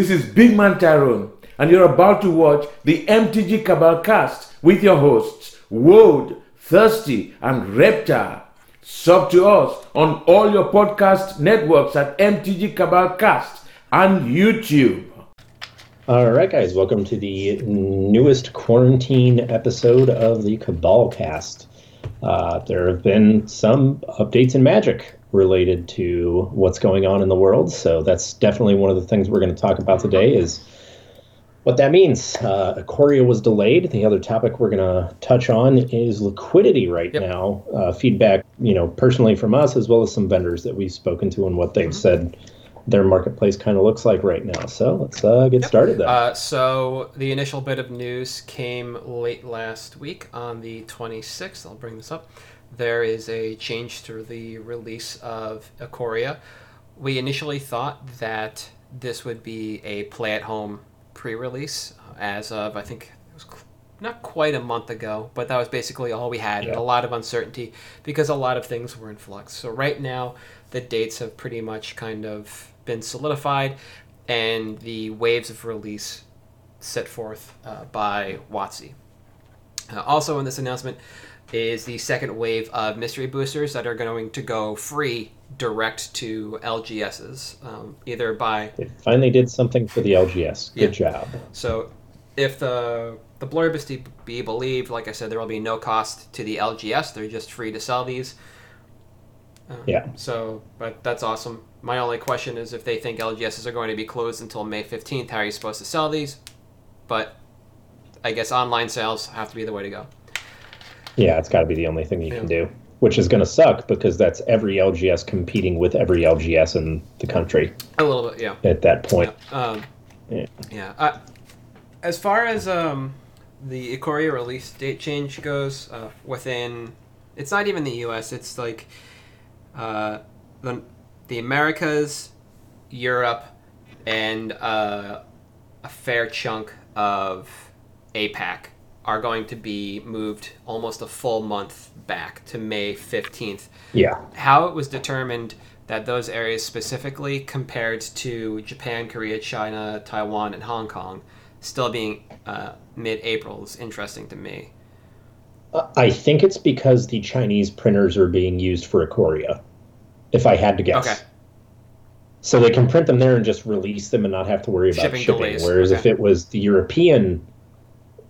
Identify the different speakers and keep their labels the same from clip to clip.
Speaker 1: This is Big Man Tyrone, and you're about to watch the MTG Cabal cast with your hosts, Woad, Thirsty, and Reptar. Sub to us on all your podcast networks at MTG Cabal Cast and YouTube.
Speaker 2: All right, guys, welcome to the newest quarantine episode of the Cabal Cast. Uh, there have been some updates in Magic related to what's going on in the world. So that's definitely one of the things we're going to talk about today is what that means. Uh, Ikoria was delayed. The other topic we're going to touch on is liquidity right yep. now. Uh, feedback, you know, personally from us as well as some vendors that we've spoken to and what they've mm-hmm. said their marketplace kind of looks like right now. So let's uh, get yep. started there.
Speaker 3: Uh, so the initial bit of news came late last week on the 26th. I'll bring this up there is a change to the release of Ikoria. We initially thought that this would be a play at home pre release as of, I think it was not quite a month ago, but that was basically all we had. Yeah. A lot of uncertainty because a lot of things were in flux. So right now, the dates have pretty much kind of been solidified and the waves of release set forth uh, by WotC. Uh, also, in this announcement, is the second wave of mystery boosters that are going to go free direct to LGSs, um, either by.
Speaker 2: Finally did something for the LGS. Good yeah. job.
Speaker 3: So, if the the blurb is to be believed, like I said, there will be no cost to the LGS. They're just free to sell these.
Speaker 2: Um, yeah.
Speaker 3: So, but that's awesome. My only question is if they think LGSs are going to be closed until May 15th, how are you supposed to sell these? But I guess online sales have to be the way to go.
Speaker 2: Yeah, it's got to be the only thing you yeah. can do, which is going to suck because that's every LGS competing with every LGS in the country.
Speaker 3: A little bit, yeah.
Speaker 2: At that point.
Speaker 3: Yeah. Um, yeah. yeah. Uh, as far as um, the Ikoria release date change goes, uh, within, it's not even the U.S. It's like uh, the the Americas, Europe, and uh, a fair chunk of APAC are going to be moved almost a full month back to May 15th.
Speaker 2: Yeah.
Speaker 3: How it was determined that those areas specifically compared to Japan, Korea, China, Taiwan, and Hong Kong still being uh, mid April is interesting to me.
Speaker 2: I think it's because the Chinese printers are being used for Ikoria, if I had to guess. Okay. So they can print them there and just release them and not have to worry about shipping. shipping. Whereas okay. if it was the European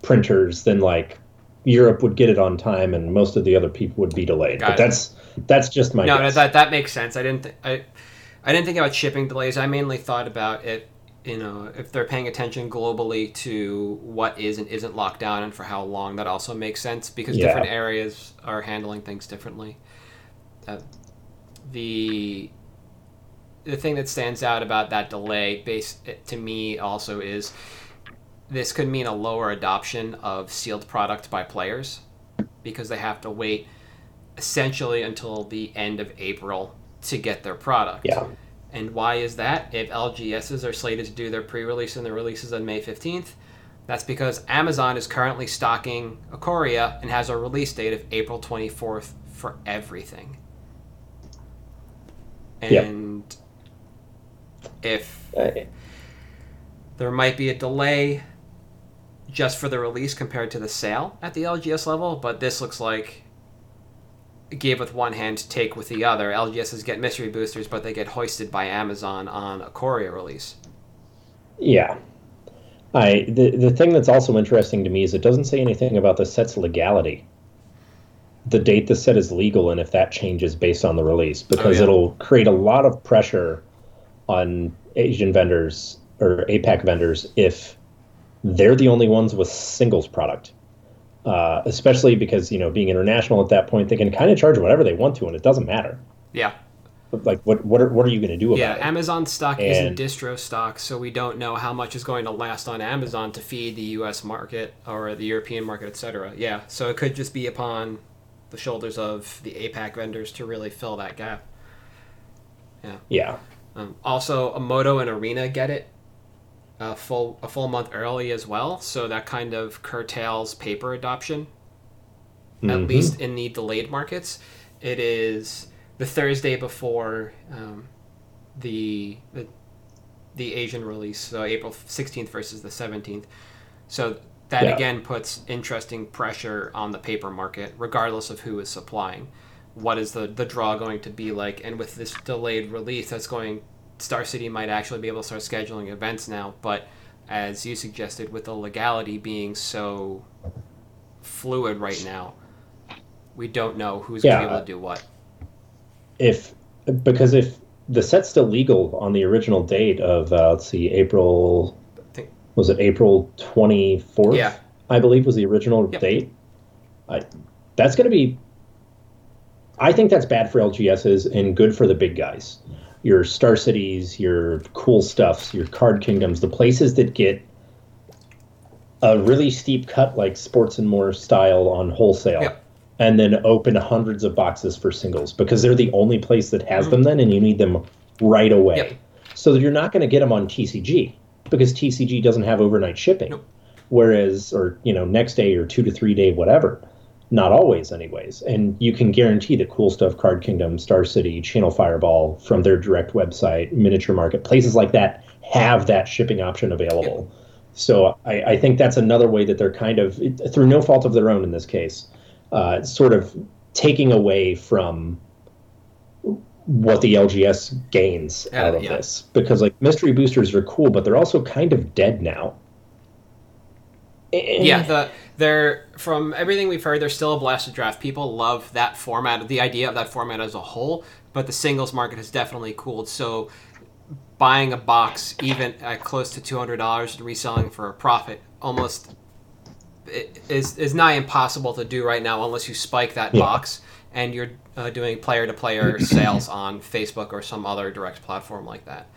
Speaker 2: printers, then like Europe would get it on time, and most of the other people would be delayed. Got but it. that's that's just my
Speaker 3: no,
Speaker 2: guess.
Speaker 3: that that makes sense. I didn't th- I I didn't think about shipping delays. I mainly thought about it. You know, if they're paying attention globally to what is and isn't locked down and for how long, that also makes sense because yeah. different areas are handling things differently. Uh, the the thing that stands out about that delay, base to me, also is this could mean a lower adoption of sealed product by players because they have to wait essentially until the end of April to get their product.
Speaker 2: Yeah.
Speaker 3: And why is that? If LGSs are slated to do their pre-release and their releases on May 15th, that's because Amazon is currently stocking Ikoria and has a release date of April 24th for everything. And if there might be a delay just for the release compared to the sale at the LGS level, but this looks like give with one hand, take with the other. LGSs get mystery boosters, but they get hoisted by Amazon on Ikoria release.
Speaker 2: Yeah. I the the thing that's also interesting to me is it doesn't say anything about the set's legality. The date the set is legal and if that changes based on the release, oh, because oh, yeah. it'll create a lot of pressure on Asian vendors or APAC vendors if they're the only ones with singles product. Uh, especially because you know being international at that point, they can kind of charge whatever they want to, and it doesn't matter.
Speaker 3: Yeah.
Speaker 2: Like what what are what are you going to do about
Speaker 3: yeah,
Speaker 2: it?
Speaker 3: Yeah, Amazon stock and, isn't distro stock, so we don't know how much is going to last on Amazon to feed the U.S. market or the European market, etc. Yeah, so it could just be upon the shoulders of the APAC vendors to really fill that gap. Yeah.
Speaker 2: Yeah.
Speaker 3: Um, also, Moto and Arena get it a full a full month early as well, so that kind of curtails paper adoption. Mm-hmm. At least in the delayed markets, it is the Thursday before um, the, the the Asian release, so April 16th versus the 17th. So that
Speaker 2: Yeah.
Speaker 3: again puts interesting pressure on the paper market, regardless of who is supplying. What is the, the draw going to be like? And with this delayed release, that's going. Star City might actually be able to start scheduling events now, but as you suggested, with the legality being so fluid right now, we don't know who's going to be able to do what.
Speaker 2: if because if the set's still legal on the original date of uh, let's see april
Speaker 3: think-
Speaker 2: was it april 24th
Speaker 3: Yeah.
Speaker 2: i believe was the original
Speaker 3: Yep.
Speaker 2: date I, that's going to be i think that's bad for lgs's and good for the big guys your star cities your cool stuffs your card kingdoms the places that get a really steep cut like sports and more style on wholesale
Speaker 3: Yep.
Speaker 2: and then open hundreds of boxes for singles because they're the only place that has them mm-hmm. then and you need them right away.
Speaker 3: Yep.
Speaker 2: So you're not going to get them on TCG because TCG doesn't have overnight shipping.
Speaker 3: Nope.
Speaker 2: Whereas, or, you know, next day or two to three day, whatever. Not always, anyways. And you can guarantee that Cool Stuff, Card Kingdom, Star City, Channel Fireball from their direct website, Miniature Market, places like that have that shipping option available. So I, I think that's another way that they're kind of, through no fault of their own in this case, uh, sort of taking away from what the LGS gains
Speaker 3: Yeah,
Speaker 2: out of
Speaker 3: yeah.
Speaker 2: this. Because like mystery boosters are cool, but they're also kind of dead now. And-
Speaker 3: Yeah, the they're from everything we've heard, they're still a blasted draft. People love that format, the idea of that format as a whole, but the singles market has definitely cooled. So buying a box even at close to two hundred dollars and reselling for a profit almost is is nigh impossible to do right now unless you spike that
Speaker 2: Yeah.
Speaker 3: box and you're uh, doing player to player sales on Facebook or some other direct platform like that.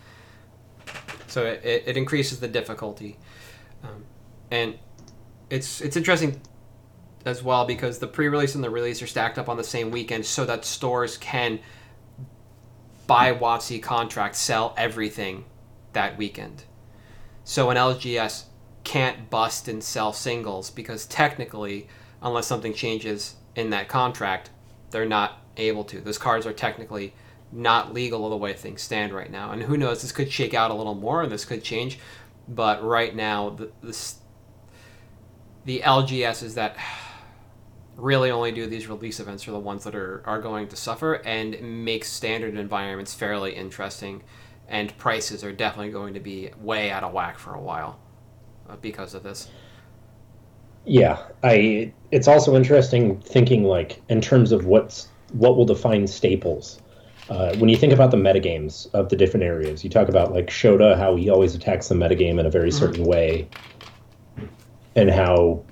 Speaker 3: So it, it, it increases the difficulty, um, and it's it's interesting as well because the pre-release and the release are stacked up on the same weekend, so that stores can buy WotC contracts, sell everything that weekend. So an LGS can't bust and sell singles because technically, unless something changes in that contract, they're not able to. Those cards are technically not legal the way things stand right now. And who knows, this could shake out a little more and this could change. But right now, the, this, the LGSs that really only do these release events are the ones that are, are going to suffer and make standard environments fairly interesting. And prices are definitely going to be way out of whack for a while uh, because of this.
Speaker 2: Yeah, I. It's also interesting thinking like in terms of what's what will define staples. Uh, when you think about the metagames of the different areas, you talk about like Shota, how he always attacks the metagame in a very certain way, and how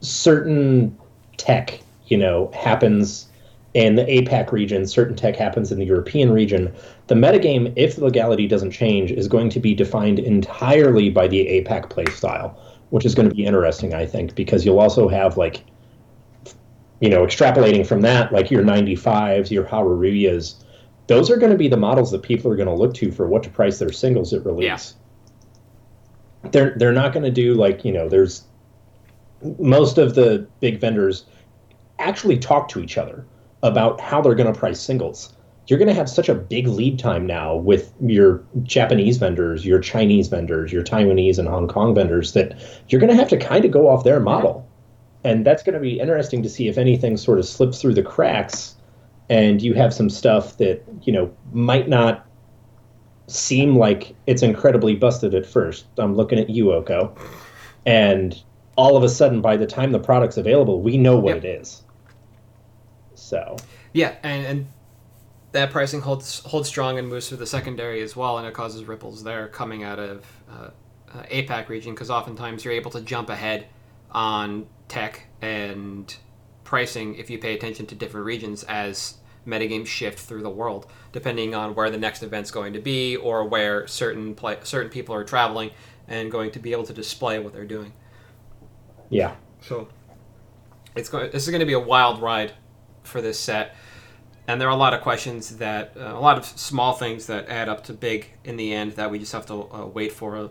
Speaker 2: certain tech, you know, happens in the APAC region, certain tech happens in the European region. The metagame, if the legality doesn't change, is going to be defined entirely by the APAC playstyle, which is going to be interesting, I think, because you'll also have like, you know, extrapolating from that, like your 95s, your Hareruyas, those are going to be the models that people are going to look to for what to price their singles at release. They're they're not going to do like you know, there's most of the big vendors actually talk to each other about how they're going to price singles. You're going to have such a big lead time now with your Japanese vendors, your Chinese vendors, your Taiwanese and Hong Kong vendors that you're going to have to kind of go off their model. And that's going to be interesting to see if anything sort of slips through the cracks and you have some stuff that, you know, might not seem like it's incredibly busted at first. I'm looking at you, Oko. And all of a sudden, by the time the product's available, we know what
Speaker 3: Yep.
Speaker 2: it is. So,
Speaker 3: Yeah, and, and that pricing holds holds strong and moves through the secondary as well, and it causes ripples there coming out of uh, uh, APAC region because oftentimes you're able to jump ahead on tech and pricing if you pay attention to different regions as metagames shift through the world, depending on where the next event's going to be or where certain play, certain people are traveling and going to be able to display what they're doing.
Speaker 2: yeah.
Speaker 3: So it's going. This is going to be a wild ride for this set, and there are a lot of questions that uh, a lot of small things that add up to big in the end that we just have to uh, wait for.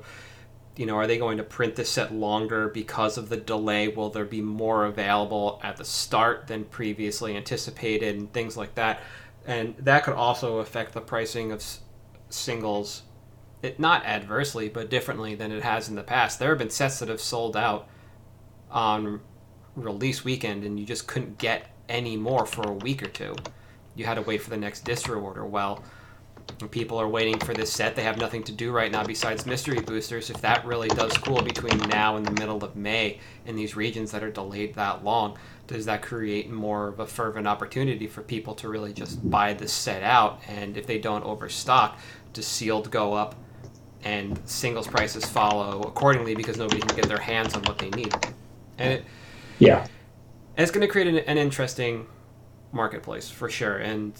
Speaker 3: You know, are they going to print this set longer because of the delay? Will there be more available at the start than previously anticipated, and things like that? And that could also affect the pricing of s- singles it not adversely, but differently than it has in the past. There have been sets that have sold out on release weekend, and you just couldn't get any more for a week or two. You had to wait for the next distro order. Well, people are waiting for this set. They have nothing to do right now besides mystery boosters. If that really does cool between now and the middle of May in these regions that are delayed that long, does that create more of a fervent opportunity for people to really just buy this set out? And if they don't overstock, does sealed go up and singles prices follow accordingly because nobody can get their hands on what they need? And it,
Speaker 2: yeah,
Speaker 3: and it's going to create an, an interesting marketplace for sure. And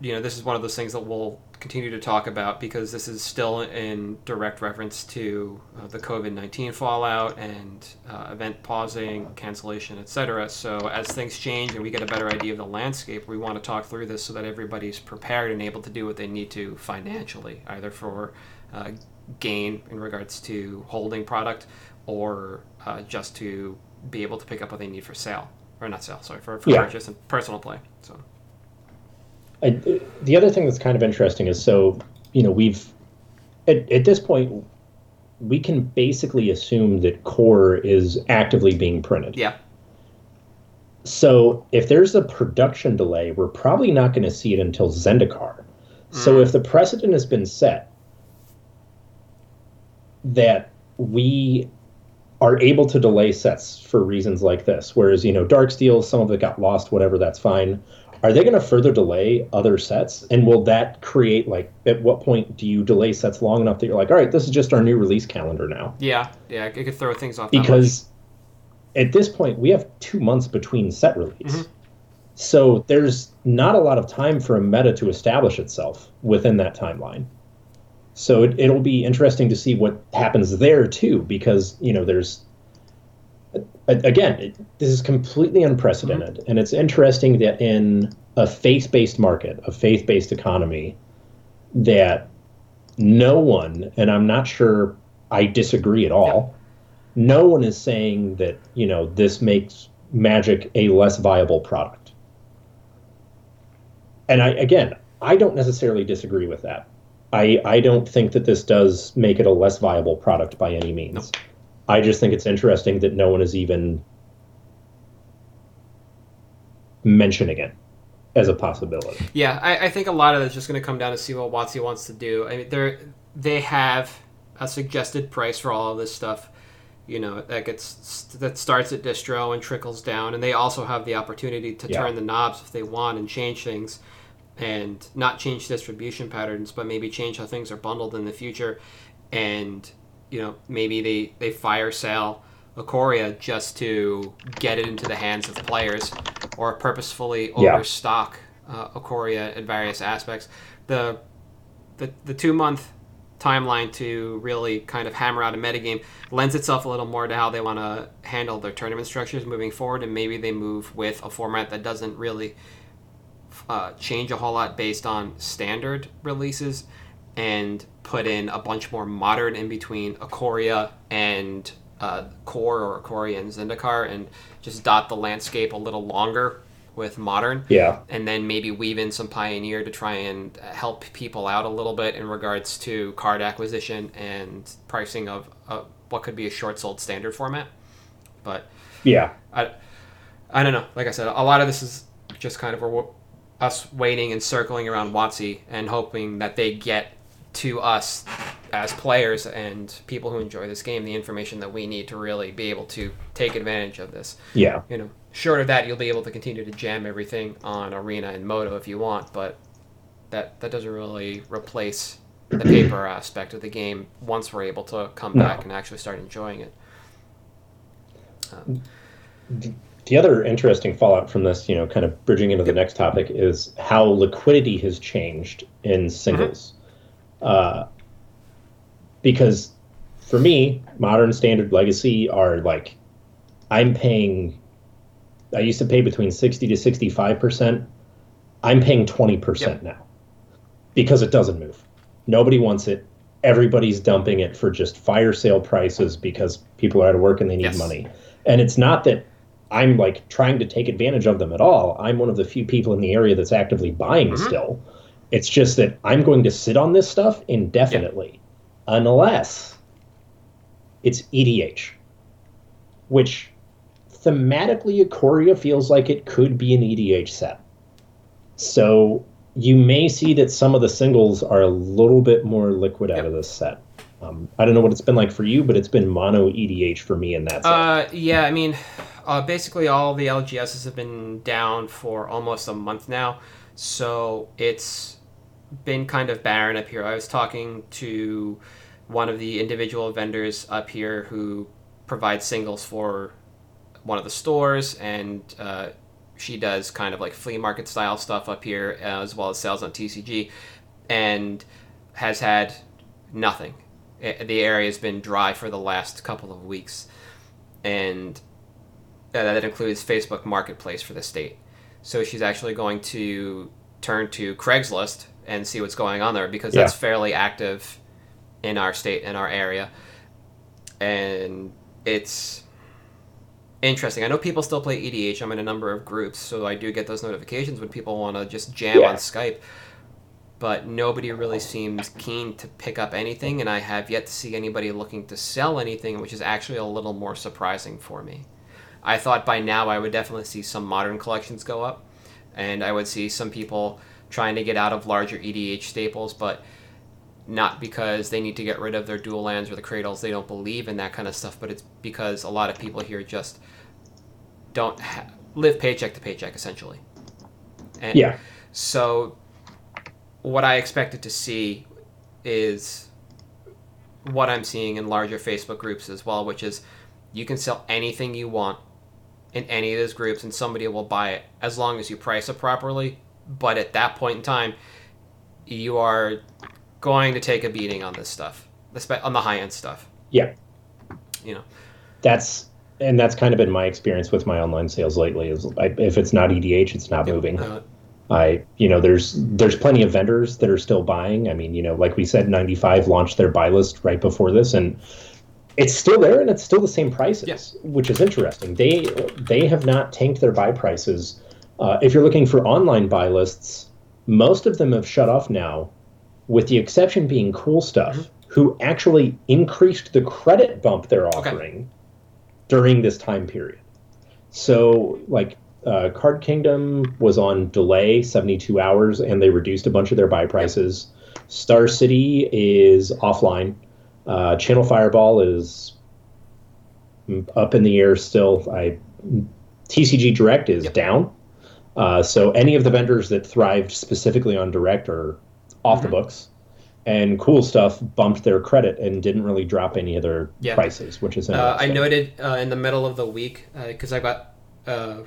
Speaker 3: you know, this is one of those things that we'll continue to talk about because this is still in direct reference to uh, the COVID 19 fallout and uh, event pausing, cancellation, etc. So, as things change and we get a better idea of the landscape, we want to talk through this so that everybody's prepared and able to do what they need to financially, either for uh, gain in regards to holding product or uh, just to be able to pick up what they need for sale. Or not sale, sorry, for, for
Speaker 2: Yeah.
Speaker 3: purchase and personal play. So,
Speaker 2: I, the other thing that's kind of interesting is so you know we've at, at this point we can basically assume that core is actively being printed.
Speaker 3: Yeah.
Speaker 2: so if there's a production delay we're probably not going to see it until zendikar. So mm. if the precedent has been set that we are able to delay sets for reasons like this whereas you know dark steel some of it got lost whatever that's fine are they going to further delay other sets and will that create like at what point do you delay sets long enough that you're like all right this is just our new release calendar now
Speaker 3: Yeah, yeah, it could throw things off.
Speaker 2: because at this point we have two months between set release
Speaker 3: Mhm.
Speaker 2: so there's not a lot of time for a meta to establish itself within that timeline so it, it'll be interesting to see what happens there too because you know there's again it, this is completely unprecedented. Mm-hmm. And it's interesting that in a faith-based market a faith-based economy that no one and i'm not sure i disagree at all no one is saying that you know this makes magic a less viable product. And i again i don't necessarily disagree with that. I i don't think that this does make it a less viable product by any means.
Speaker 3: No.
Speaker 2: I just think it's interesting that no one is even mentioning it as a possibility
Speaker 3: Yeah, I, I think a lot of it's just going to come down to see what WotC wants to do. I mean, they they have a suggested price for all of this stuff. You know, that gets that starts at distro and trickles down, and they also have the opportunity to
Speaker 2: Yeah.
Speaker 3: turn the knobs if they want and change things, and not change distribution patterns, but maybe change how things are bundled in the future, and you know maybe they they fire sale Ikoria just to get it into the hands of players, or purposefully
Speaker 2: Yeah.
Speaker 3: overstock uh, Ikoria in various aspects. The the the two month timeline to really kind of hammer out a metagame lends itself a little more to how they want to handle their tournament structures moving forward, and maybe they move with a format that doesn't really uh, change a whole lot based on standard releases and put in a bunch more modern in between Ikoria and uh, Core or Ikoria and Zendikar and just dot the landscape a little longer with modern.
Speaker 2: Yeah.
Speaker 3: And then maybe weave in some pioneer to try and help people out a little bit in regards to card acquisition and pricing of uh, what could be a short sold standard format. But
Speaker 2: yeah.
Speaker 3: I, I don't know. Like I said, a lot of this is just kind of a, us waiting and circling around WotC and hoping that they get to us as players and people who enjoy this game the information that we need to really be able to take advantage of this.
Speaker 2: yeah
Speaker 3: You know, short of that, you'll be able to continue to jam everything on Arena and Moto if you want, but that that doesn't really replace the paper aspect of the game once we're able to come
Speaker 2: No.
Speaker 3: back and actually start enjoying it.
Speaker 2: Um, the other interesting fallout from this, you know, kind of bridging into the next topic, is how liquidity has changed in singles. Mm-hmm. Uh, because for me, modern, standard, legacy are like, I'm paying. I used to pay between sixty to sixty-five percent. I'm paying twenty percent now, because it doesn't move. Nobody wants it. Everybody's dumping it for just fire sale prices because people are out of work and they need
Speaker 3: Yes.
Speaker 2: money. And it's not that I'm like trying to take advantage of them at all. I'm one of the few people in the area that's actively buying
Speaker 3: Mhm.
Speaker 2: still. It's just that I'm going to sit on this stuff indefinitely. unless it's EDH, which thematically Ikoria feels like it could be an EDH set. So you may see that some of the singles are a little bit more liquid out of this set. Um, I don't know what it's been like for you, but it's been mono EDH for me in that set.
Speaker 3: Uh, yeah, I mean, uh, basically all the LGSs have been down for almost a month now, so it's been kind of barren up here. I was talking to one of the individual vendors up here who provides singles for one of the stores, and uh, she does kind of like flea market style stuff up here, as well as sales on TCG, and has had nothing. The area has been dry for the last couple of weeks, and uh, that includes Facebook Marketplace for the state. So she's actually going to turn to Craigslist and see what's going on there because that's
Speaker 2: Yeah.
Speaker 3: fairly active in our state in our area, and it's interesting. I know people still play EDH. I'm in a number of groups, so I do get those notifications when people want to just jam
Speaker 2: Yeah.
Speaker 3: on Skype. But nobody really seems keen to pick up anything, and I have yet to see anybody looking to sell anything, which is actually a little more surprising for me. I thought by now I would definitely see some modern collections go up, and I would see some people trying to get out of larger EDH staples, but not because they need to get rid of their dual lands or the cradles. They don't believe in that kind of stuff, but it's because a lot of people here just don't ha- live paycheck to paycheck, essentially. And
Speaker 2: yeah.
Speaker 3: so, what I expected to see is what I'm seeing in larger Facebook groups as well, which is you can sell anything you want in any of those groups and somebody will buy it as long as you price it properly. But at that point in time, you are going to take a beating on this stuff, on the high end stuff.
Speaker 2: Yeah.
Speaker 3: You know,
Speaker 2: That's and that's kind of been my experience with my online sales lately. Is I, if it's not EDH, it's not moving.
Speaker 3: uh,
Speaker 2: I, you know, there's there's plenty of vendors that are still buying. I mean, you know, like we said, 95 launched their buy list right before this, and it's still there, and it's still the same prices,
Speaker 3: Yes.
Speaker 2: which is interesting. They they have not tanked their buy prices. Uh, if you're looking for online buy lists, most of them have shut off now, with the exception being Cool Stuff, who actually increased the credit bump they're
Speaker 3: Okay.
Speaker 2: offering during this time period. So, like, uh, Card Kingdom was on delay 72 hours, and they reduced a bunch of their buy prices. Star City is offline. Uh, Channel Fireball is up in the air still. I TCG Direct is
Speaker 3: Yep.
Speaker 2: down. Uh, so any of the vendors that thrived specifically on Direct are off the
Speaker 3: Mhm.
Speaker 2: books. And cool stuff bumped their credit and didn't really drop any of their
Speaker 3: Yeah.
Speaker 2: prices, which is
Speaker 3: Uh, I noted uh, in the middle of the week because I got uh,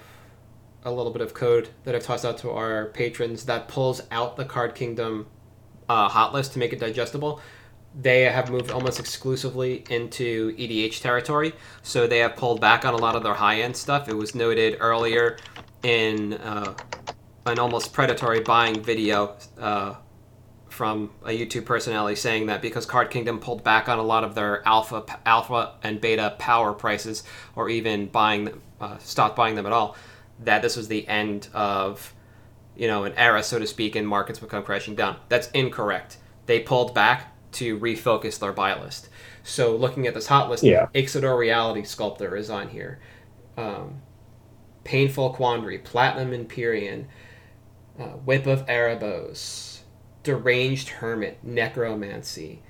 Speaker 3: a little bit of code that I've tossed out to our patrons that pulls out the Card Kingdom uh, hot list to make it digestible. They have moved almost exclusively into EDH territory, so they have pulled back on a lot of their high end stuff. It was noted earlier in uh, an almost predatory buying video uh, from a YouTube personality saying that because Card Kingdom pulled back on a lot of their alpha, alpha and beta power prices, or even buying them, uh, stopped buying them at all, that this was the end of, you know, an era, so to speak, and markets would come crashing down. That's incorrect. They pulled back to refocus their buy list. So looking at this hot list,
Speaker 2: Yeah.
Speaker 3: Ixidor Reality Sculptor is on here. Um, Painful Quandary, Platinum Emperion, uh, Whip of Erebos, Deranged Hermit, Necromancy.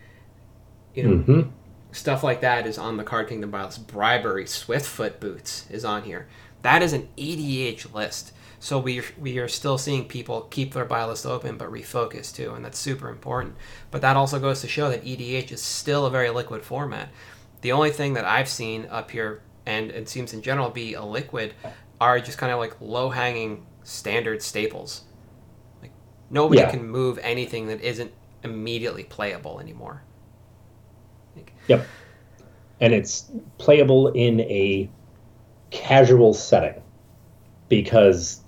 Speaker 3: You know,
Speaker 2: Mhm.
Speaker 3: stuff like that is on the Card Kingdom list. Bribery, Swiftfoot Boots is on here. That is an EDH list. So we we are still seeing people keep their buy list open but refocus too, and that's super important. But that also goes to show that EDH is still a very liquid format. The only thing that I've seen up here, and it seems in general be a liquid, are just kind of like low hanging standard staples. Like nobody
Speaker 2: Yeah.
Speaker 3: can move anything that isn't immediately playable anymore.
Speaker 2: Yep. And it's playable in a casual setting because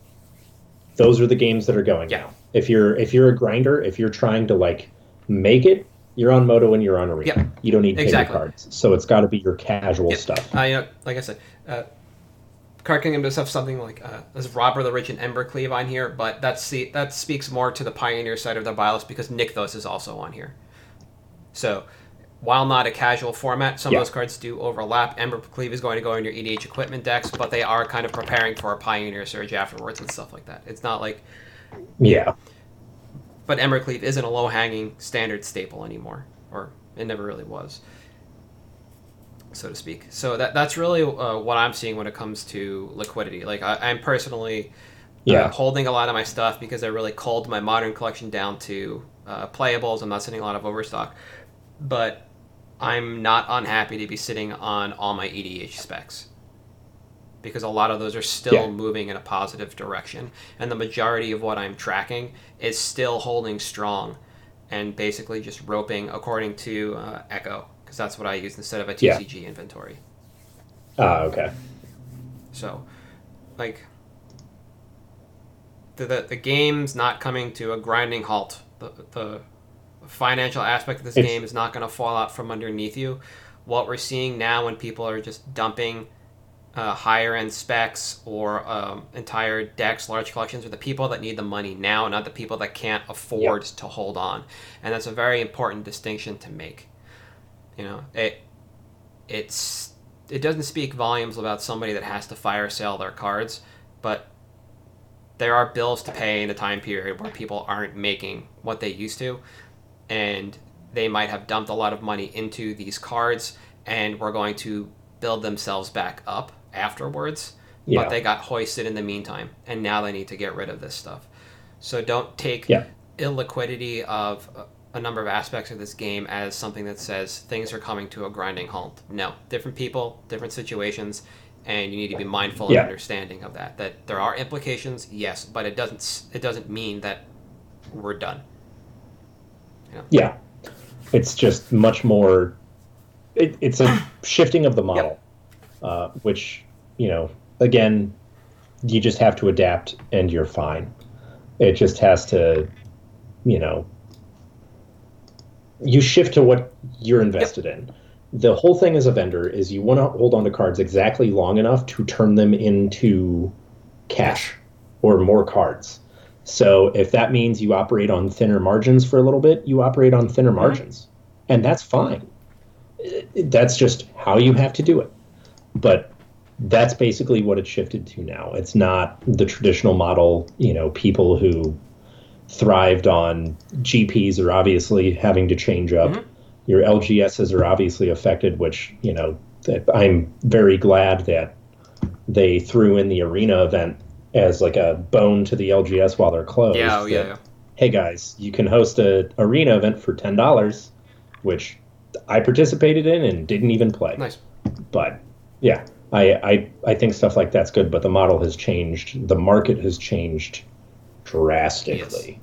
Speaker 2: those are the games that are going
Speaker 3: Yeah.
Speaker 2: now. If you're if you're a grinder, if you're trying to like make it, you're on Moto and you're on Arena.
Speaker 3: Yep.
Speaker 2: You don't need
Speaker 3: Exactly.
Speaker 2: cards. So it's got to be your casual
Speaker 3: Yep.
Speaker 2: stuff.
Speaker 3: Uh, you know, like I said, uh, Card Kingdom does have something like uh, there's Robber the Rich and Embercleave on here, but that's the that speaks more to the Pioneer side of the buy list because Nykthos is also on here. So while not a casual format, some
Speaker 2: Yeah.
Speaker 3: of those cards do overlap. Embercleave is going to go in your EDH equipment decks, but they are kind of preparing for a Pioneer Surge afterwards and stuff like that. It's not like,
Speaker 2: Yeah.
Speaker 3: but Embercleave isn't a low hanging standard staple anymore, or it never really was, so to speak. So that that's really uh, what I'm seeing when it comes to liquidity. Like I, I'm personally
Speaker 2: Yeah.
Speaker 3: uh, holding a lot of my stuff because I really culled my modern collection down to uh, playables. I'm not sitting a lot of overstock, but I'm not unhappy to be sitting on all my EDH specs because a lot of those are still
Speaker 2: Yeah.
Speaker 3: moving in a positive direction, and the majority of what I'm tracking is still holding strong, and basically just roping according to uh, Echo because that's what I use instead of a
Speaker 2: Yeah.
Speaker 3: TCG inventory.
Speaker 2: Ah, okay.
Speaker 3: So, like, the, the the game's not coming to a grinding halt. The the financial aspect of this
Speaker 2: It's-
Speaker 3: game is not going to fall out from underneath you. What we're seeing now, when people are just dumping uh, higher end specs or um, entire decks, large collections, are the people that need the money now, not the people that can't afford to hold on. And that's a very important distinction to make. You know, it it's it doesn't speak volumes about somebody that has to fire sale their cards, but there are bills to pay in a time period where people aren't making what they used to, and they might have dumped a lot of money into these cards and were going to build themselves back up afterwards,
Speaker 2: Yeah.
Speaker 3: but they got hoisted in the meantime, and now they need to get rid of this stuff. So don't take
Speaker 2: Yeah.
Speaker 3: illiquidity of uh, a- number of aspects of this game as something that says things are coming to a grinding halt. No, different people, different situations, and you need to be mindful and understanding of that. That there are implications, yes, but it doesn't it doesn't mean that we're done.
Speaker 2: Yeah. It's just much more. It, it's a shifting of the model, uh, which, you know, again, you just have to adapt and you're fine. It just has to, you know, you shift to what you're invested in. The whole thing as a vendor is you want to hold on to cards exactly long enough to turn them into cash or more cards. So if that means you operate on thinner margins for a little bit, you operate on thinner margins. And that's fine. That's just how you have to do it. But that's basically what it's shifted to now. It's not the traditional model, you know, people who thrived on GPs are obviously having to change up.
Speaker 3: Mhm.
Speaker 2: Your LGSs are obviously affected, which, you know, I'm very glad that they threw in the arena event as like a bone to the LGS while they're closed.
Speaker 3: Yeah, oh, yeah,
Speaker 2: that,
Speaker 3: yeah.
Speaker 2: Hey guys, you can host a arena event for ten dollars, which I participated in and didn't even play.
Speaker 3: Nice.
Speaker 2: But yeah, I, I I think stuff like that's good. But the model has changed. The market has changed drastically.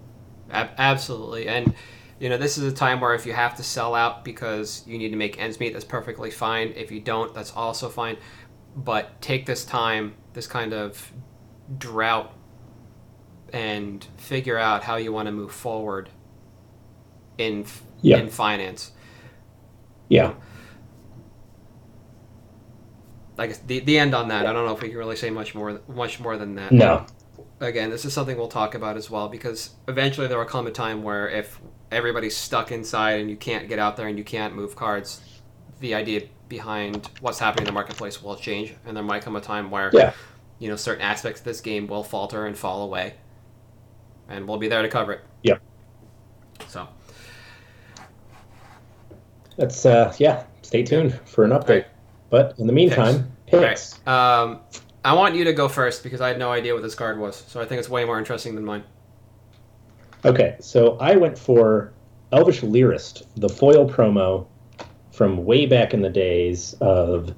Speaker 3: Ab- absolutely. And you know, this is a time where if you have to sell out because you need to make ends meet, that's perfectly fine. If you don't, that's also fine. But take this time, this kind of drought, and figure out how you want to move forward in
Speaker 2: Yeah.
Speaker 3: in finance.
Speaker 2: Yeah.
Speaker 3: Like the the end on that. I don't know if we can really say much more much more than that.
Speaker 2: No.
Speaker 3: Again, this is something we'll talk about as well because eventually there will come a time where if everybody's stuck inside and you can't get out there and you can't move cards, the idea behind what's happening in the marketplace will change, and there might come a time where
Speaker 2: Yeah.
Speaker 3: you know certain aspects of this game will falter and fall away, and we'll be there to cover it.
Speaker 2: Yeah.
Speaker 3: So
Speaker 2: That's uh yeah. Stay tuned for an update.
Speaker 3: Right.
Speaker 2: But in the meantime, picks.
Speaker 3: um, I want you to go first because I had no idea what this card was, so I think it's way more interesting than mine.
Speaker 2: Okay, so I went for Elvish Lyrist, the foil promo from way back in the days of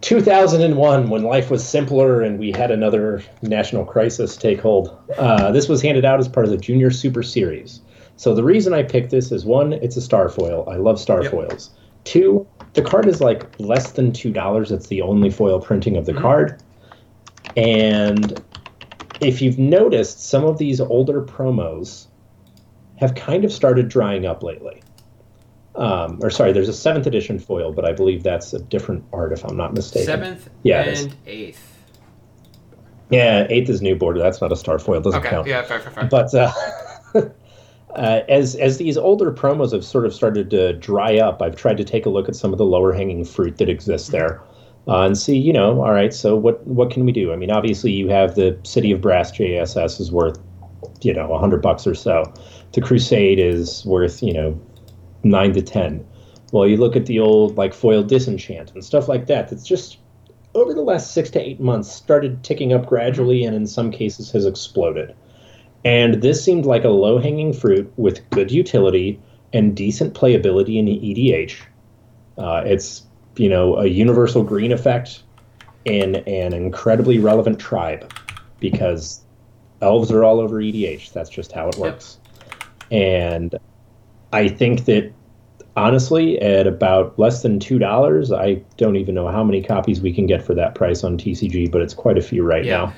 Speaker 2: 2001 when life was simpler and we had another national crisis take hold. Uh, this was handed out as part of the Junior Super Series. So the reason I picked this is one, it's a star foil. I love star
Speaker 3: Yep.
Speaker 2: foils. Two, the card is like less than $2. It's the only foil printing of the
Speaker 3: Mhm.
Speaker 2: card. And if you've noticed, some of these older promos have kind of started drying up lately. Um, or sorry, there's a seventh edition foil, but I believe that's a different art, if I'm not mistaken.
Speaker 3: Seventh
Speaker 2: Yeah,
Speaker 3: and eighth.
Speaker 2: Yeah, eighth is new border. That's not a star foil. Doesn't
Speaker 3: Okay,
Speaker 2: count.
Speaker 3: yeah, fair, fair, fair.
Speaker 2: But uh, uh, as as these older promos have sort of started to dry up, I've tried to take a look at some of the lower hanging fruit that exists there, uh, and see, you know, all right, so what what can we do? I mean, obviously, you have the City of Brass JSS is worth, you know, hundred bucks or so. The Crusade is worth, you know, nine to ten. Well, you look at the old like foil disenchant and stuff like that. That's just over the last six to eight months started ticking up gradually, and in some cases has exploded. And this seemed like a low hanging fruit with good utility and decent playability in the EDH. Uh, it's, you know, a universal green effect in an incredibly relevant tribe because elves are all over EDH. That's just how it works. And I think that honestly, at about less than two dollars, I don't even know how many copies we can get for that price on TCG, but it's quite a few right
Speaker 3: Yeah.
Speaker 2: now.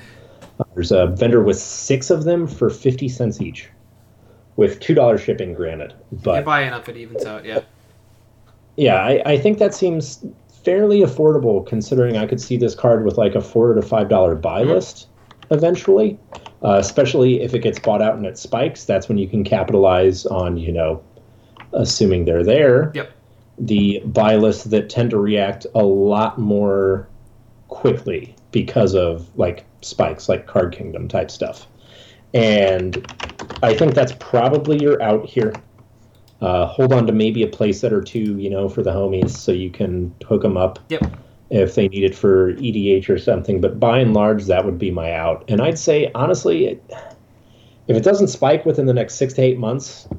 Speaker 2: There's a vendor with six of them for fifty cents each, with two dollars shipping granted. But
Speaker 3: buying up, it evens out. Yeah.
Speaker 2: yeah, I, I think that seems fairly affordable considering I could see this card with like a four to five dollar buy
Speaker 3: Mhm.
Speaker 2: list eventually. Uh, especially if it gets bought out and it spikes, that's when you can capitalize on, you know, assuming they're there.
Speaker 3: Yep.
Speaker 2: The buy lists that tend to react a lot more quickly because of like spikes, like Card Kingdom type stuff. And I think that's probably your out here. Uh, hold on to maybe a playset or two, you know, for the homies, so you can hook them up
Speaker 3: Yep.
Speaker 2: if they need it for EDH or something. But by and large, that would be my out. And I'd say honestly, it, if it doesn't spike within the next six to eight months,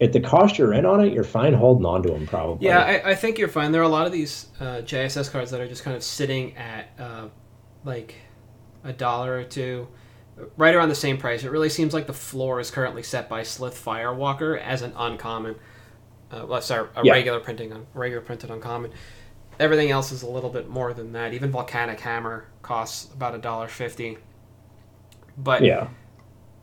Speaker 2: at the cost you're in on it, you're fine holding on to them probably.
Speaker 3: Yeah, I, I think you're fine. There are a lot of these uh, JSS cards that are just kind of sitting at uh, like a dollar or two, right around the same price. It really seems like the floor is currently set by Slith Firewalker as an uncommon. Uh, well, sorry, a
Speaker 2: Yeah.
Speaker 3: regular printing on regular printed uncommon. Everything else is a little bit more than that. Even Volcanic Hammer costs about a dollar fifty. But
Speaker 2: yeah,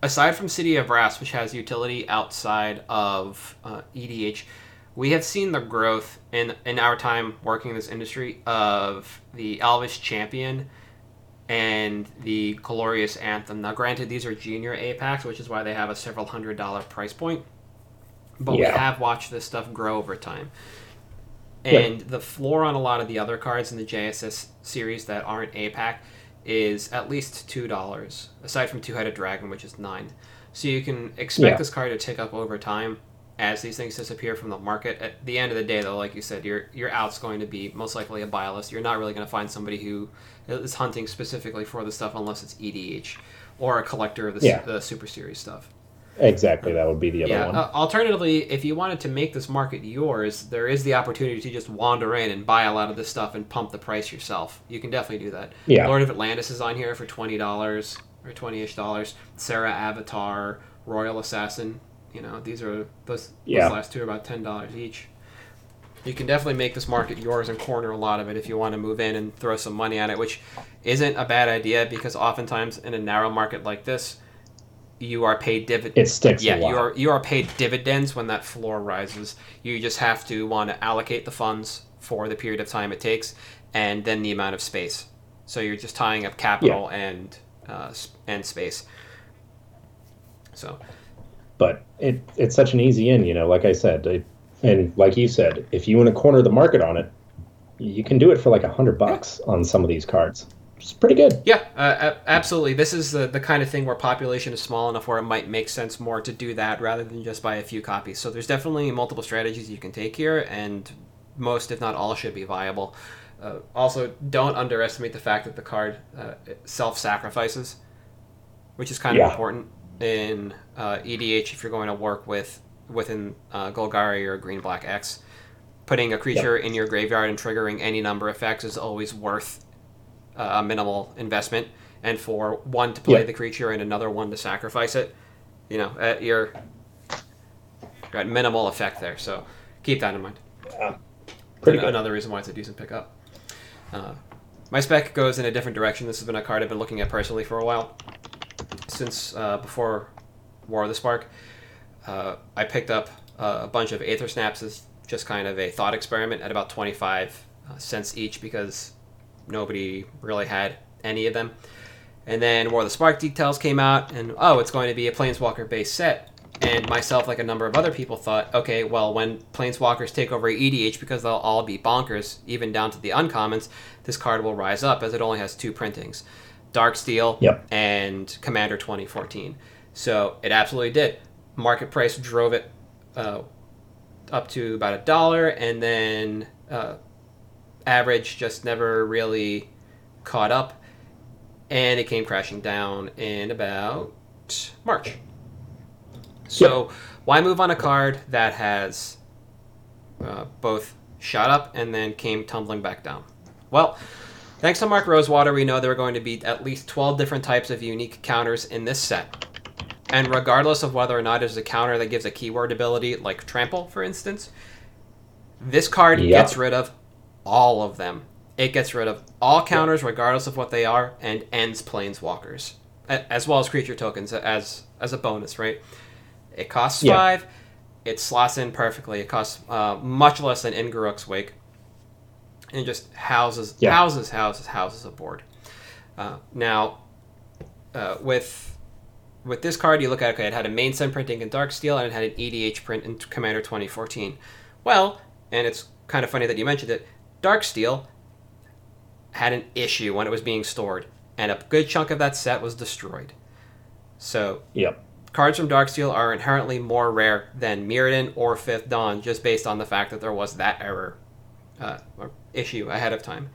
Speaker 3: aside from City of Brass, which has utility outside of uh, EDH, we have seen the growth in in our time working in this industry of the Elvish Champion and the Glorious Anthem. Now, granted, these are junior APACs, which is why they have a several hundred dollar price point. But we have watched this stuff grow over time.
Speaker 2: Yeah.
Speaker 3: And the floor on a lot of the other cards in the JSS series that aren't APAC is at least two dollars, aside from Two Headed Dragon, which is nine. So you can expect
Speaker 2: Yeah.
Speaker 3: this card to tick up over time as these things disappear from the market. At the end of the day, though, like you said, your your out's going to be most likely a buy list. You're not really going to find somebody who is hunting specifically for the stuff unless it's EDH or a collector of the,
Speaker 2: Yeah.
Speaker 3: the Super Series stuff.
Speaker 2: exactly. That would be the other
Speaker 3: Yeah.
Speaker 2: one.
Speaker 3: Uh, alternatively, if you wanted to make this market yours, there is the opportunity to just wander in and buy a lot of this stuff and pump the price yourself. You can definitely do that.
Speaker 2: Yeah.
Speaker 3: Lord of Atlantis is on here for twenty dollars or twenty-ish dollars. Serra Avatar, Royal Assassin. You know, these are those,
Speaker 2: Yeah.
Speaker 3: those last two are about ten dollars each. You can definitely make this market yours and corner a lot of it if you want to move in and throw some money at it, which isn't a bad idea because oftentimes in a narrow market like this, you are paid dividends.
Speaker 2: it sticks
Speaker 3: Yeah, you are you are paid dividends when that floor rises. You just have to want to allocate the funds for the period of time it takes, and then the amount of space. So you're just tying up capital and uh, and space. So
Speaker 2: but it it's such an easy in, you know. Like I said, it, and like you said, if you want to corner the market on it, you can do it for like a hundred bucks on some of these cards. It's pretty good.
Speaker 3: yeah, uh, absolutely. This is the the kind of thing where population is small enough where it might make sense more to do that rather than just buy a few copies. So there's definitely multiple strategies you can take here, and most, if not all, should be viable. Uh, also, don't underestimate the fact that the card uh, self sacrifices, which is kind of important in uh, EDH if you're going to work with within uh, Golgari or Green Black X. Putting a creature in your graveyard and triggering any number of effects is always worth uh, a minimal investment, and for one to play
Speaker 2: Yeah.
Speaker 3: the creature and another one to sacrifice it, you know, uh, you're, you're minimal effect there. So keep that in mind.
Speaker 2: Pretty
Speaker 3: An- Another reason why it's a decent pickup. Uh, my spec goes in a different direction. This has been a card I've been looking at personally for a while, since uh, before War of the Spark. Uh, I picked up uh, a bunch of Aether Snaps as just kind of a thought experiment at about 25 uh, cents each because nobody really had any of them. And then War of the Spark details came out, and oh, it's going to be a Planeswalker based set. and myself, like a number of other people, thought, okay, well, when Planeswalkers take over EDH, because they'll all be bonkers, even down to the uncommons, this card will rise up as it only has two printings Darksteel
Speaker 2: Yep.
Speaker 3: and Commander 2014. So it absolutely did. Market price drove it uh, up to about a dollar, and then uh, average just never really caught up, and it came crashing down in about March. So why move on a card that has uh, both shot up and then came tumbling back down? Well, thanks to Mark Rosewater, we know there are going to be at least 12 different types of unique counters in this set. And regardless of whether or not it's a counter that gives a keyword ability, like Trample, for instance, this card
Speaker 2: Yep.
Speaker 3: gets rid of all of them. It gets rid of all counters, regardless of what they are, and ends Planeswalkers, as well as creature tokens as as a bonus, right? It costs
Speaker 2: Yeah.
Speaker 3: five. It slots in perfectly. It costs uh, much less than In Garruk's Wake, and just houses,
Speaker 2: Yeah.
Speaker 3: houses, houses, houses a board. Uh, now, uh, with with this card, you look at okay, it had a main set printing in Darksteel and it had an EDH print in Commander 2014. Well, and it's kind of funny that you mentioned it. Darksteel had an issue when it was being stored, and a good chunk of that set was destroyed. So
Speaker 2: Yep.
Speaker 3: cards from Darksteel are inherently more rare than Mirrodin or Fifth Dawn, just based on the fact that there was that error uh, issue ahead of time.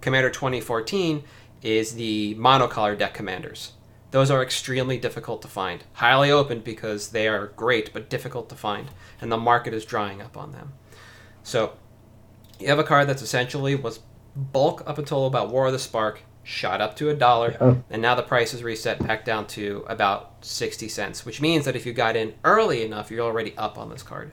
Speaker 3: Commander 2014 is the monocolor deck commanders. Those are extremely difficult to find. Highly opened because they are great, but difficult to find, and the market is drying up on them. So you have a card that's essentially was bulk up until about War of the Spark, shot up to a dollar,
Speaker 2: Yeah.
Speaker 3: and now the price is reset back down to about 60 cents, which means that if you got in early enough, you're already up on this card.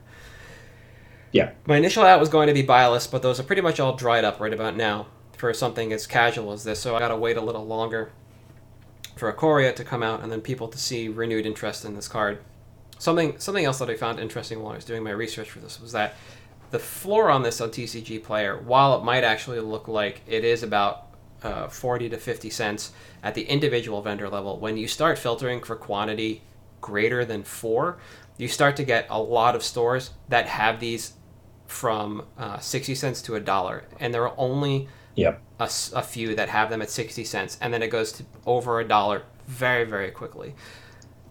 Speaker 2: Yeah.
Speaker 3: My initial out was going to be buy list, but those are pretty much all dried up right about now for something as casual as this, so I gotta wait a little longer for Ikoria to come out and then people to see renewed interest in this card. Something something else that I found interesting while I was doing my research for this was that the floor on this on TCG Player, while it might actually look like it is about uh, 40 to 50 cents at the individual vendor level, when you start filtering for quantity greater than four, you start to get a lot of stores that have these from uh, 60 cents to a dollar, and there are only
Speaker 2: Yep.
Speaker 3: a, a few that have them at 60 cents, and then it goes to over a dollar very, very quickly.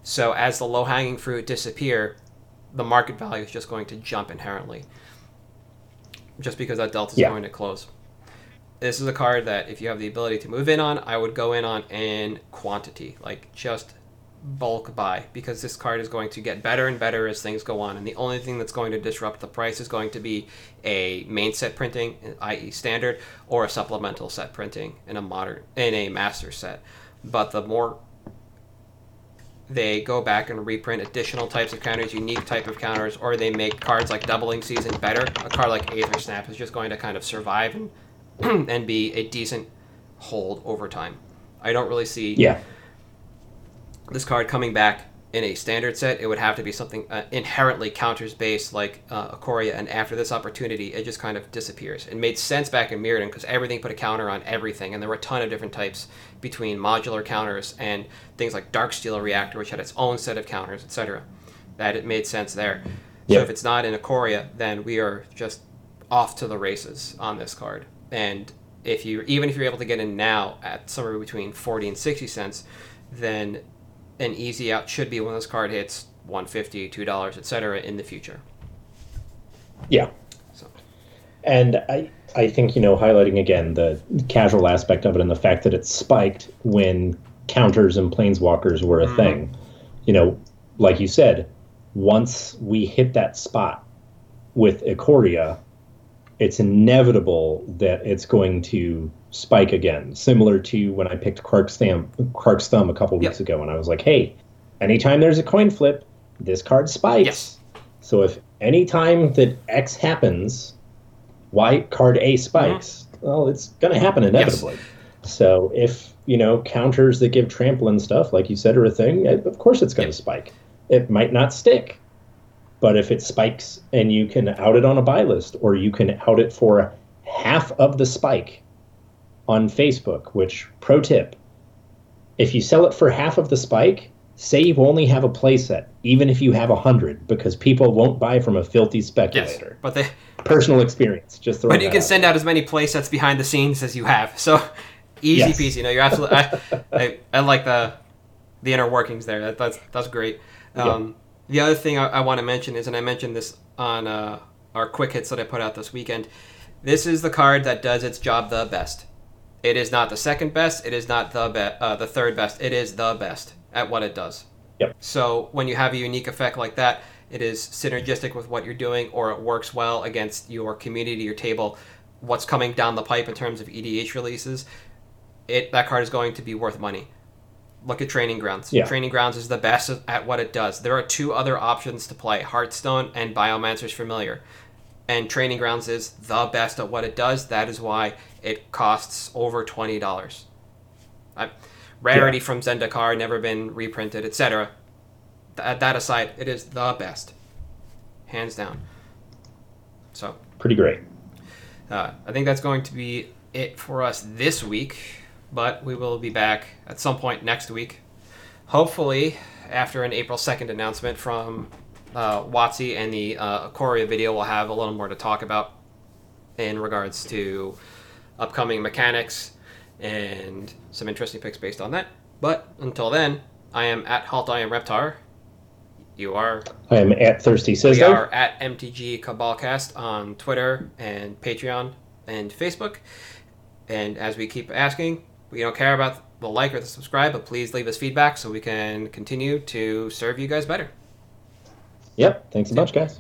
Speaker 3: So as the low hanging fruit disappear, the market value is just going to jump inherently, just because that delta is
Speaker 2: Yeah.
Speaker 3: going to close. This is a card that if you have the ability to move in on, I would go in on in quantity, like just bulk buy, because this card is going to get better and better as things go on, and the only thing that's going to disrupt the price is going to be a main set printing, i.e., standard, or a supplemental set printing in a modern in a master set. But the more they go back and reprint additional types of counters, unique type of counters, or they make cards like Doubling Season better. A card like Aether Snap is just going to kind of survive and, and be a decent hold over time. I don't really see
Speaker 2: Yeah.
Speaker 3: This card coming back in a standard set. It would have to be something uh, inherently counters based like uh, Ikoria, and after this opportunity, it just kind of disappears. It made sense back in Mirrodin because everything put a counter on everything, and there were a ton of different types between modular counters and things like Darksteel Reactor, which had its own set of counters, etc. That it made sense there. So if it's not in Ikoria, then we are just off to the races on this card. And if you even if you're able to get in now at somewhere between 40 and 60 cents, then an easy out should be when this card hits 150 $2 etc in the future
Speaker 2: Yeah.
Speaker 3: So.
Speaker 2: And I, I think, you know, highlighting again the casual aspect of it and the fact that it spiked when counters and planeswalkers were a
Speaker 3: Mhm.
Speaker 2: thing. You know, like you said, once we hit that spot with Ikoria, it's inevitable that it's going to spike again. Similar to when I picked Krark's Thumb, Krark's Thumb a couple weeks ago, and I was like, hey, anytime there's a coin flip, this card spikes.
Speaker 3: Yes.
Speaker 2: So if any time that X happens, Y card A spikes, mm-hmm. well, it's going to happen inevitably. So if you know counters that give trample and stuff, like you said, are a thing, of course it's going to
Speaker 3: Yep.
Speaker 2: spike. It might not stick, but if it spikes and you can out it on a buy list, or you can out it for half of the spike on Facebook, which pro tip, if you sell it for half of the spike, say you only have a playset, even if you have a hundred, because people won't buy from a filthy speculator.
Speaker 3: Yes, but they
Speaker 2: Personal experience, just the.
Speaker 3: but you can send out as many play sets behind the scenes as you have. So easy
Speaker 2: Yes.
Speaker 3: peasy. No, you're absolutely. I, I, I like the the inner workings there. That, that's that's great. Um, The other thing I, I want to mention is, and I mentioned this on uh, our quick hits that I put out this weekend. This is the card that does its job the best. It is not the second best. It is not the be- uh, the third best. It is the best at what it does.
Speaker 2: Yep.
Speaker 3: So when you have a unique effect like that, it is synergistic with what you're doing, or it works well against your community, your table, what's coming down the pipe in terms of EDH releases. It that card is going to be worth money. Look at Training Grounds.
Speaker 2: Yeah.
Speaker 3: Training Grounds is the best at what it does. There are two other options to play: Heartstone and Biomancer's Familiar. And Training Grounds is the best at what it does. That is why it costs over twenty dollars. Rarity from Zendikar, never been reprinted, etc. Th- that aside, it is the best, hands down. So
Speaker 2: Pretty great.
Speaker 3: uh, I think that's going to be it for us this week, but we will be back at some point next week. Hopefully, after an April 2nd announcement from uh, WotC and the uh, Ikoria video, we'll have a little more to talk about in regards to upcoming mechanics and some interesting picks based on that. But until then, I am at Halt I am Reptar. You are
Speaker 2: I am at Thirsty Says
Speaker 3: We are at MTG Cabalcast on Twitter and Patreon and Facebook. And as we keep asking, we don't care about the like or the subscribe, but please leave us feedback so we can continue to serve you guys better.
Speaker 2: Yep. Thanks a bunch, guys.